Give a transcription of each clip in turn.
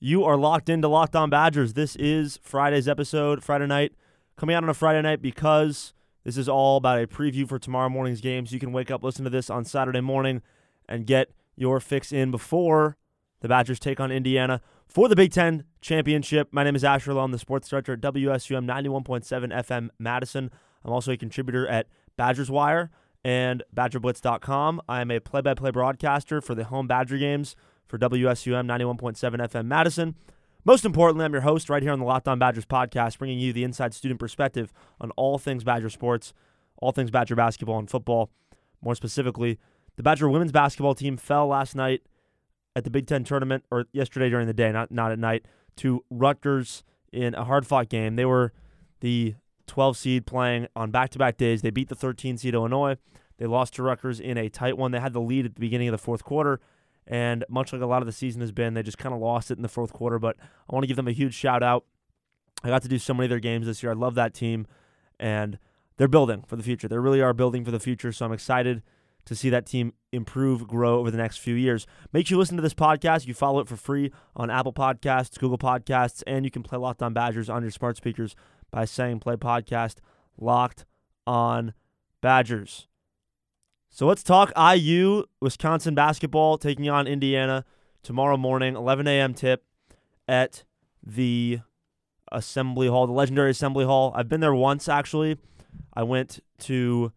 You are locked into Locked On Badgers. This is Friday's episode, Friday night, coming out on a Friday night because this is all about a preview for tomorrow morning's games. You can wake up, listen to this on Saturday morning, and get your fix in before the Badgers take on Indiana for the Big Ten Championship. My name is Asher. I'm the sports director at WSUM 91.7 FM Madison. I'm also a contributor at Badgers Wire and BadgerBlitz.com. I am a play by play broadcaster for the home Badger games for WSUM 91.7 FM Madison. Most importantly, I'm your host right here on the Locked On Badgers podcast, bringing you the inside student perspective on all things Badger sports, all things Badger basketball and football. More specifically, the Badger women's basketball team fell last night at the Big Ten tournament, or yesterday during the day, not not at night, to Rutgers in a hard fought game. They were the 12 seed playing on back to back days. They beat the 13 seed Illinois. They lost to Rutgers in a tight one. They had the lead at the beginning of the fourth quarter. And much like a lot of the season has been, they just kind of lost it in the fourth quarter. But I want to give them a huge shout out. I got to do so many of their games this year. I love that team. And they're building for the future. They really are building for the future. So I'm excited to see that team improve, grow over the next few years. Make sure you listen to this podcast. You follow it for free on Apple Podcasts, Google Podcasts, and you can play Locked On Badgers on your smart speakers by saying play podcast Locked On Badgers. So let's talk IU Wisconsin basketball taking on Indiana tomorrow morning, 11 a.m. tip at the Assembly Hall, the legendary Assembly Hall. I've been there once actually. I went to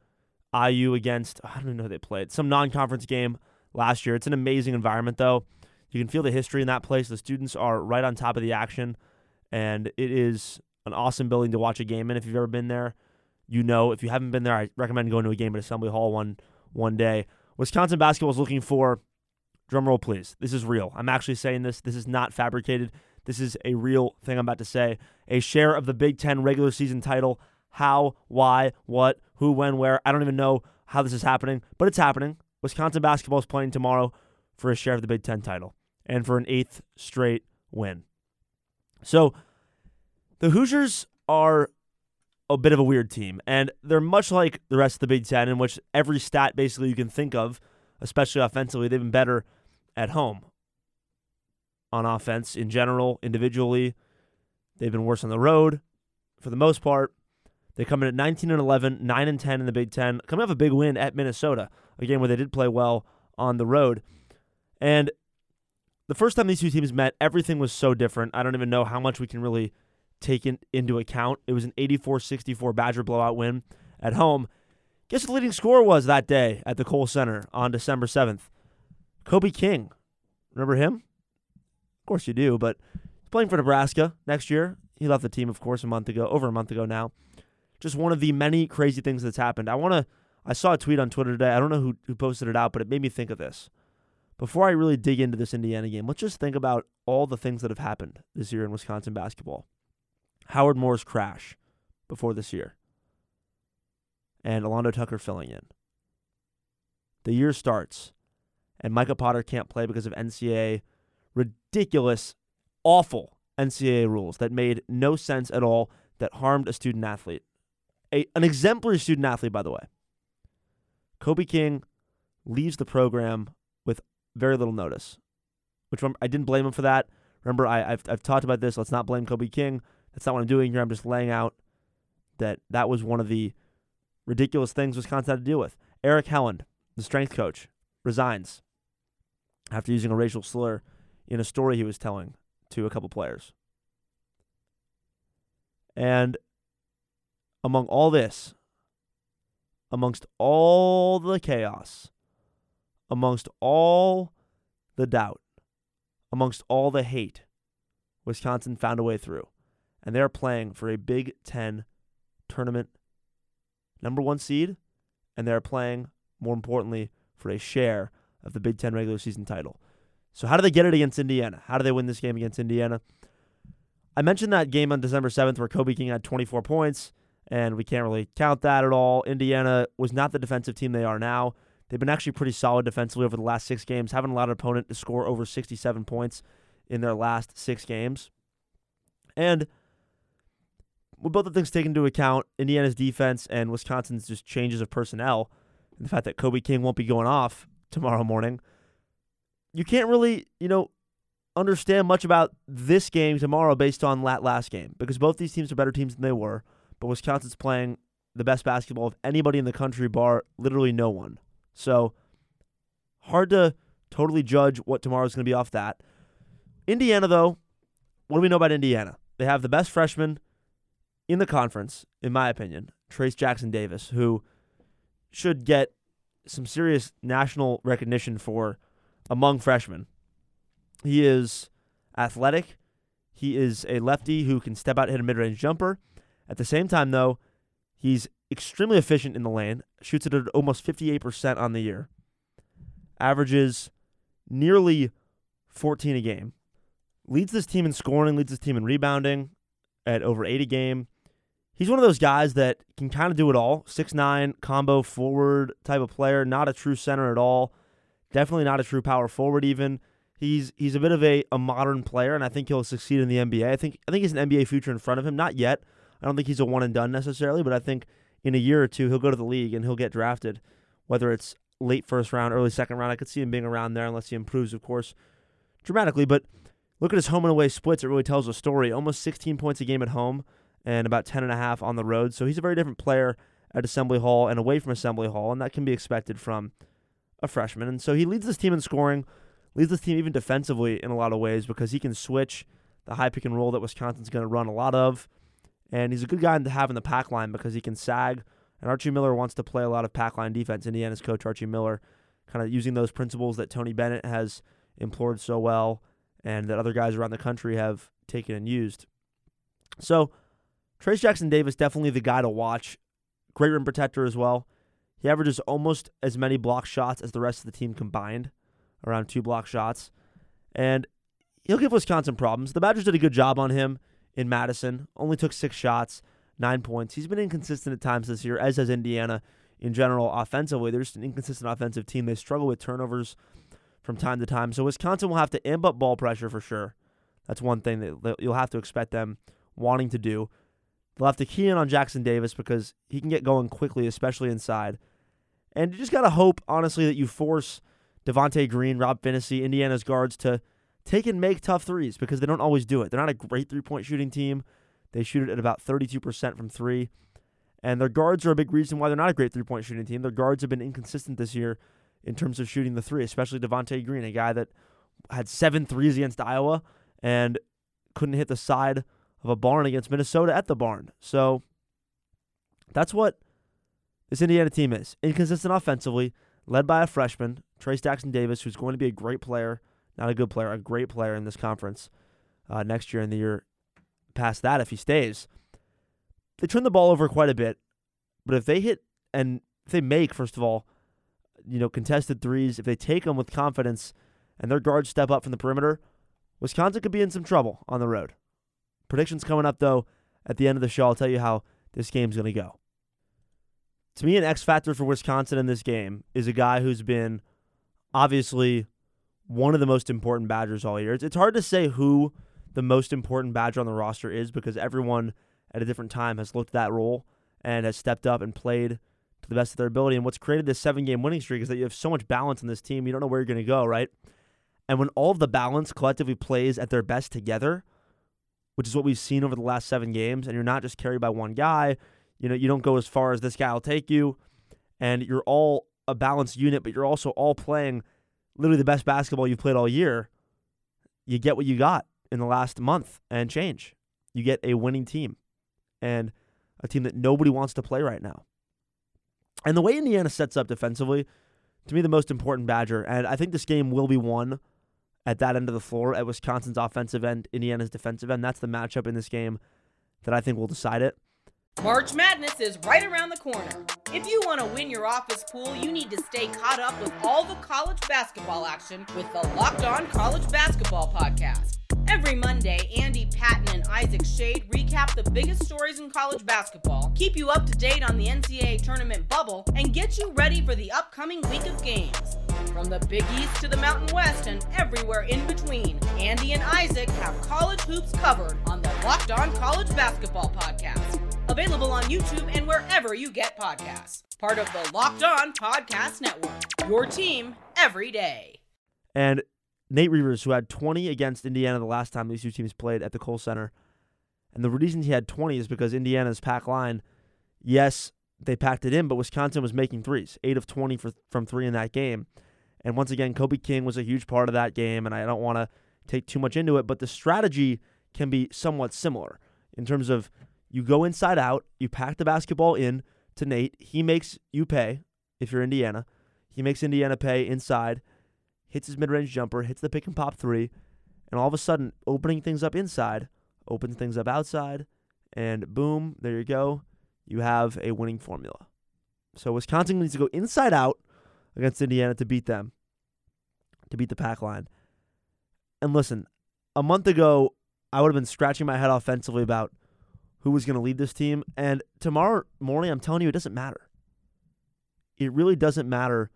IU against I don't even know who they played some non-conference game last year. It's an amazing environment though. You can feel the history in that place. The students are right on top of the action, and it is an awesome building to watch a game in. If you've ever been there, you know. If you haven't been there, I recommend going to a game at Assembly Hall one one day. Wisconsin basketball is looking for, drumroll please, this is real. I'm actually saying this. This is not fabricated. This is a real thing I'm about to say. A share of the Big Ten regular season title. How, why, what, who, when, where. I don't even know how this is happening, but it's happening. Wisconsin basketball is playing tomorrow for a share of the Big Ten title and for an eighth straight win. So the Hoosiers are a bit of a weird team, and they're much like the rest of the Big Ten, in which every stat basically you can think of, especially offensively, they've been better at home. On offense, in general, individually, they've been worse on the road for the most part. They come in at 19 and 11, 9 and 10 in the Big Ten, coming off a big win at Minnesota, a game where they did play well on the road. And the first time these two teams met, everything was so different. I don't even know how much we can really taken into account. It was an 84-64 Badger blowout win at home. Guess the leading scorer was that day at the Kohl Center on December 7th? Kobe King. Remember him? Of course you do, but he's playing for Nebraska next year. He left the team, of course, a month ago, over a month ago now. Just one of the many crazy things that's happened. I want to. I saw a tweet on Twitter today. I don't know who, who posted it out, but it made me think of this. Before I really dig into this Indiana game, let's just think about all the things that have happened this year in Wisconsin basketball. Howard Moore's crash before this year, and Alando Tucker filling in. The year starts, and Micah Potter can't play because of NCAA ridiculous, awful NCAA rules that made no sense at all, that harmed a student athlete. A, an exemplary student athlete, by the way. Kobe King leaves the program with very little notice, which I didn't blame him for that. Remember, I, have I've talked about this. Let's not blame Kobe King. That's not what I'm doing here. I'm just laying out that that was one of the ridiculous things Wisconsin had to deal with. Erik Helland, the strength coach, resigns after using a racial slur in a story he was telling to a couple players. And among all this, amongst all the chaos, amongst all the doubt, amongst all the hate, Wisconsin found a way through and they're playing for a Big Ten tournament number one seed, and they're playing, more importantly, for a share of the Big Ten regular season title. So, how do they get it against Indiana? How do they win this game against Indiana? I mentioned that game on December 7th where Kobe King had 24 points, and we can't really count that at all. Indiana was not the defensive team they are now. They've been actually pretty solid defensively over the last six games, haven't allowed an opponent to score over 67 points in their last six games. And with both the things taken into account, Indiana's defense and Wisconsin's just changes of personnel, and the fact that Kobe King won't be going off tomorrow morning, you can't really, you know, understand much about this game tomorrow based on that last game because both these teams are better teams than they were, but Wisconsin's playing the best basketball of anybody in the country, bar literally no one. So hard to totally judge what tomorrow's going to be off that. Indiana, though, what do we know about Indiana? They have the best freshman in the conference, in my opinion, Trayce Jackson Davis, who should get some serious national recognition for among freshmen. He is athletic. He is a lefty who can step out hit a mid range jumper. At the same time, though, he's extremely efficient in the lane, shoots it at almost 58% on the year, averages nearly 14 a game, leads this team in scoring, leads this team in rebounding at over 80 game. He's one of those guys that can kind of do it all. Six nine combo forward type of player, not a true center at all. Definitely not a true power forward even. He's he's a bit of a, a modern player, and I think he'll succeed in the NBA. I think I think he's an NBA future in front of him. Not yet. I don't think he's a one and done necessarily, but I think in a year or two he'll go to the league and he'll get drafted, whether it's late first round, early second round. I could see him being around there unless he improves, of course, dramatically. But look at his home and away splits. It really tells a story. Almost 16 points a game at home and about 10 and a half on the road. So he's a very different player at Assembly Hall and away from Assembly Hall, and that can be expected from a freshman. And so he leads this team in scoring, leads this team even defensively in a lot of ways because he can switch the high pick and roll that Wisconsin's going to run a lot of. And he's a good guy to have in the pack line because he can sag. And Archie Miller wants to play a lot of pack line defense. Indiana's coach, Archie Miller, kind of using those principles that Tony Bennett has implored so well and that other guys around the country have taken and used. So Trayce Jackson Davis, definitely the guy to watch. Great rim protector as well. He averages almost as many block shots as the rest of the team combined, around two block shots. And he'll give Wisconsin problems. The Badgers did a good job on him in Madison. Only took six shots, nine points. He's been inconsistent at times this year, as has Indiana in general offensively. They're just an inconsistent offensive team. They struggle with turnovers from time to time. So Wisconsin will have to amp up ball pressure for sure. That's one thing that you'll have to expect them wanting to do. They'll have to key in on Jackson Davis because he can get going quickly, especially inside. And you just got to hope, honestly, that you force Devonte Green, Rob Phinisee, Indiana's guards to take and make tough threes because they don't always do it. They're not a great three point shooting team. They shoot it at about 32% from three. And their guards are a big reason why they're not a great three point shooting team. Their guards have been inconsistent this year in terms of shooting the three, especially Devonte Green, a guy that had seven threes against Iowa and couldn't hit the side of a barn against Minnesota at the barn. So that's what this Indiana team is. Inconsistent offensively, led by a freshman, Trayce Jackson Davis, who's going to be a great player, not a good player, a great player in this conference uh, next year and the year past that if he stays. They turn the ball over quite a bit, but if they hit and if they make, first of all, you know, contested threes, if they take them with confidence and their guards step up from the perimeter, Wisconsin could be in some trouble on the road. Predictions coming up, though, at the end of the show. I'll tell you how this game's going to go. To me, an X factor for Wisconsin in this game is a guy who's been obviously one of the most important Badgers all year. It's hard to say who the most important Badger on the roster is because everyone at a different time has looked at that role and has stepped up and played to the best of their ability. And what's created this seven game winning streak is that you have so much balance in this team. You don't know where you're going to go, right? And when all of the balance collectively plays at their best together, which is what we've seen over the last seven games, and you're not just carried by one guy. You know, you don't go as far as this guy will take you, and you're all a balanced unit, but you're also all playing literally the best basketball you've played all year. You get what you got in the last month and change. You get a winning team and a team that nobody wants to play right now. And the way Indiana sets up defensively, to me, the most important Badger, and I think this game will be won at that end of the floor at Wisconsin's offensive end, Indiana's defensive end. That's the matchup in this game that I think will decide it. March Madness is right around the corner. If you want to win your office pool, you need to stay caught up with all the college basketball action with the Locked On College Basketball Podcast. Every Monday, Andy Patton and Isaac Schade recap the biggest stories in college basketball, keep you up to date on the NCAA tournament bubble, and get you ready for the upcoming week of games. From the Big East to the Mountain West and everywhere in between, Andy and Isaac have college hoops covered on the Locked On College Basketball Podcast. Available on YouTube and wherever you get podcasts. Part of the Locked On Podcast Network. Your team every day. And Nate Reuvers, who had 20 against Indiana the last time these two teams played at the Kohl Center. And the reason he had 20 is because Indiana's pack line, yes, they packed it in, but Wisconsin was making threes, 8 of 20 for, from 3 in that game. And once again, Kobe King was a huge part of that game, and I don't want to take too much into it, but the strategy can be somewhat similar in terms of you go inside out, you pack the basketball in to Nate, he makes you pay if you're Indiana. He makes Indiana pay inside, hits his mid range jumper, hits the pick and pop three, and all of a sudden, opening things up inside opens things up outside, and boom, there you go. You have a winning formula. So Wisconsin needs to go inside out against Indiana to beat them, to beat the pack line. And listen, a month ago, I would have been scratching my head offensively about who was going to lead this team. And tomorrow morning, I'm telling you, it doesn't matter. It really doesn't matter.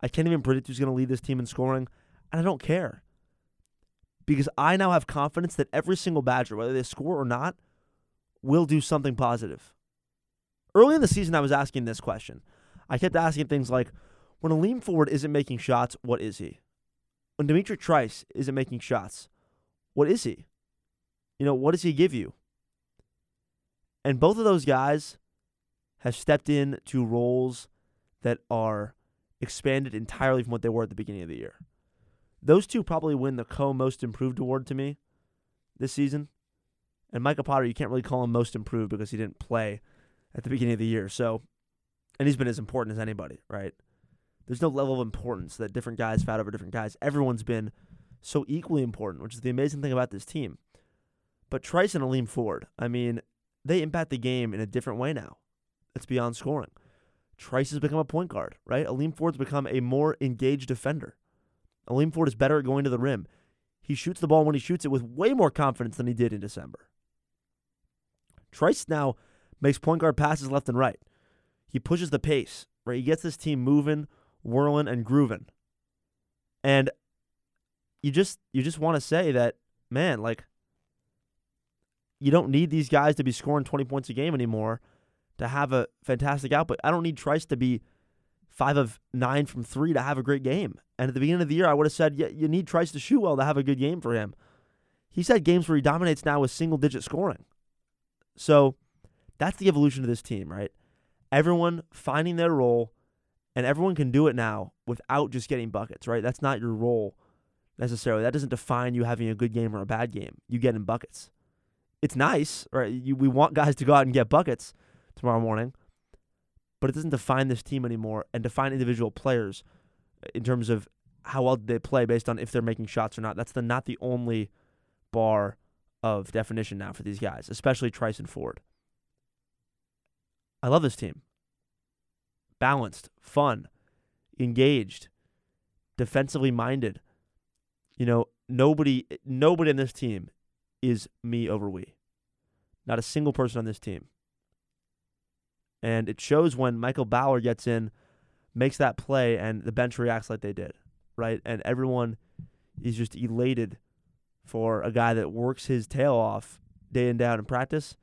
I can't even predict who's going to lead this team in scoring, and I don't care. Because I now have confidence that every single Badger, whether they score or not, will do something positive. Early in the season, I was asking this question. I kept asking things like, when Aleem Ford isn't making shots, what is he? When D'Mitrik Trice isn't making shots, what is he? You know, what does he give you? And both of those guys have stepped into roles that are expanded entirely from what they were at the beginning of the year. Those two probably win the co most improved award to me this season. And Michael Potter, you can't really call him most improved because he didn't play at the beginning of the year. So, and he's been as important as anybody, right? There's no level of importance that different guys fought over different guys. Everyone's been so equally important, which is the amazing thing about this team. But Trice and Aleem Ford, I mean, they impact the game in a different way now. It's beyond scoring. Trice has become a point guard, right? Aleem Ford's become a more engaged defender. Aleem Ford is better at going to the rim. He shoots the ball when he shoots it with way more confidence than he did in December. Trice now makes point guard passes left and right. He pushes the pace, right? He gets this team moving, whirling, and grooving. And you just you just want to say that, man, like you don't need these guys to be scoring 20 points a game anymore to have a fantastic output. I don't need Trice to be five of nine from three to have a great game. And at the beginning of the year, I would have said, yeah, you need Trice to shoot well to have a good game for him. He's had games where he dominates now with single digit scoring. So that's the evolution of this team, right? Everyone finding their role, and everyone can do it now without just getting buckets, right? That's not your role necessarily. That doesn't define you having a good game or a bad game. You get in buckets it's nice, right? You, we want guys to go out and get buckets tomorrow morning, but it doesn't define this team anymore and define individual players in terms of how well they play based on if they're making shots or not. That's the not the only bar of definition now for these guys, especially Trice and Ford. I love this team. Balanced, fun, engaged, defensively minded. You know, nobody nobody in this team is me over we. Not a single person on this team. And it shows when Michael Bauer gets in, makes that play, and the bench reacts like they did, right? And everyone is just elated for a guy that works his tail off day in, day out in practice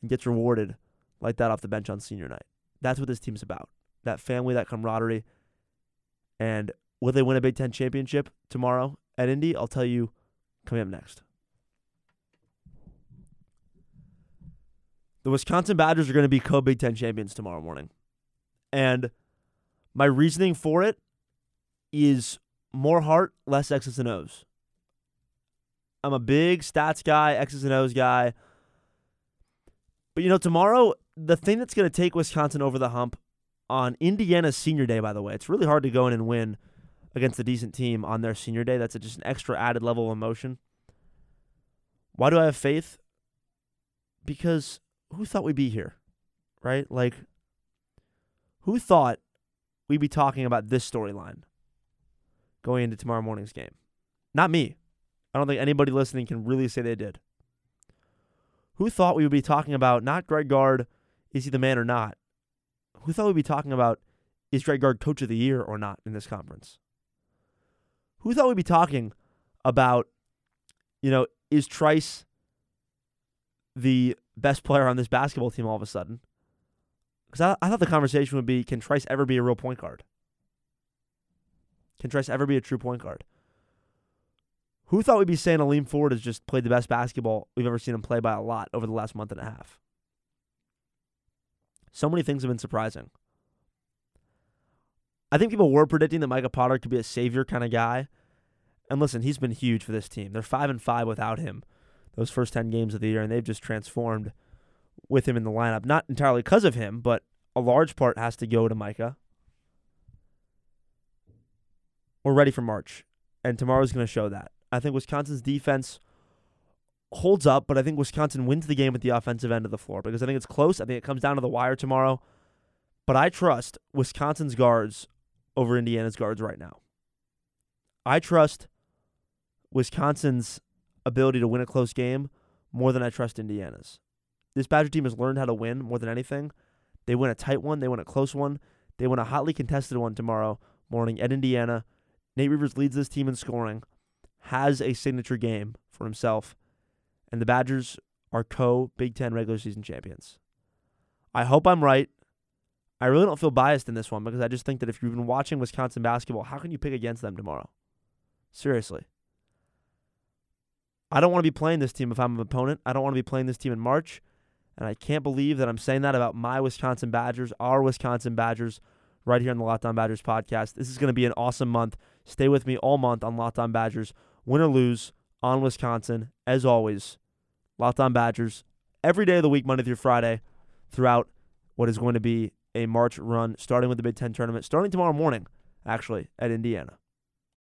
and gets rewarded like that off the bench on senior night. That's what this team's about. That family, that camaraderie. And will they win a Big Ten championship tomorrow at Indy? I'll tell you coming up next. The Wisconsin Badgers are going to be co Big Ten champions tomorrow morning. And my reasoning for it is more heart, less X's and O's. I'm a big stats guy, X's and O's guy. But you know, tomorrow, the thing that's going to take Wisconsin over the hump on Indiana's senior day, by the way, it's really hard to go in and win against a decent team on their senior day. That's just an extra added level of emotion. Why do I have faith? Because who thought we'd be here? Right? Like, who thought we'd be talking about this storyline going into tomorrow morning's game? Not me. I don't think anybody listening can really say they did. Who thought we would be talking about not Greg Gard, is he the man or not? Who thought we'd be talking about is Greg Gard coach of the year or not in this conference? Who thought we'd be talking about, you know, is Trice the best player on this basketball team all of a sudden. Because I, I thought the conversation would be can Trice ever be a real point guard? Can Trice ever be a true point guard? Who thought we'd be saying Aleem Ford has just played the best basketball we've ever seen him play by a lot over the last month and a half? So many things have been surprising. I think people were predicting that Micah Potter could be a savior kind of guy. And listen, he's been huge for this team. They're five and five without him those first ten games of the year, and they've just transformed with him in the lineup. Not entirely because of him, but a large part has to go to Micah. We're ready for March, and tomorrow's going to show that. I think Wisconsin's defense holds up, but I think Wisconsin wins the game at the offensive end of the floor because I think it's close. I think it comes down to the wire tomorrow. But I trust Wisconsin's guards over Indiana's guards right now. I trust Wisconsin's ability to win a close game more than I trust Indiana's. This Badger team has learned how to win more than anything. They win a tight one, they win a close one, they win a hotly contested one tomorrow morning at Indiana. Nate Reuvers leads this team in scoring, has a signature game for himself, and the Badgers are co Big Ten regular season champions. I hope I'm right. I really don't feel biased in this one because I just think that if you've been watching Wisconsin basketball, how can you pick against them tomorrow? Seriously. I don't want to be playing this team if I'm an opponent. I don't want to be playing this team in March. And I can't believe that I'm saying that about my Wisconsin Badgers, our Wisconsin Badgers, right here on the Locked On Badgers podcast. This is going to be an awesome month. Stay with me all month on Locked On Badgers, win or lose on Wisconsin. As always, Locked On Badgers, every day of the week, Monday through Friday, throughout what is going to be a March run, starting with the Big Ten tournament, starting tomorrow morning, actually, at Indiana.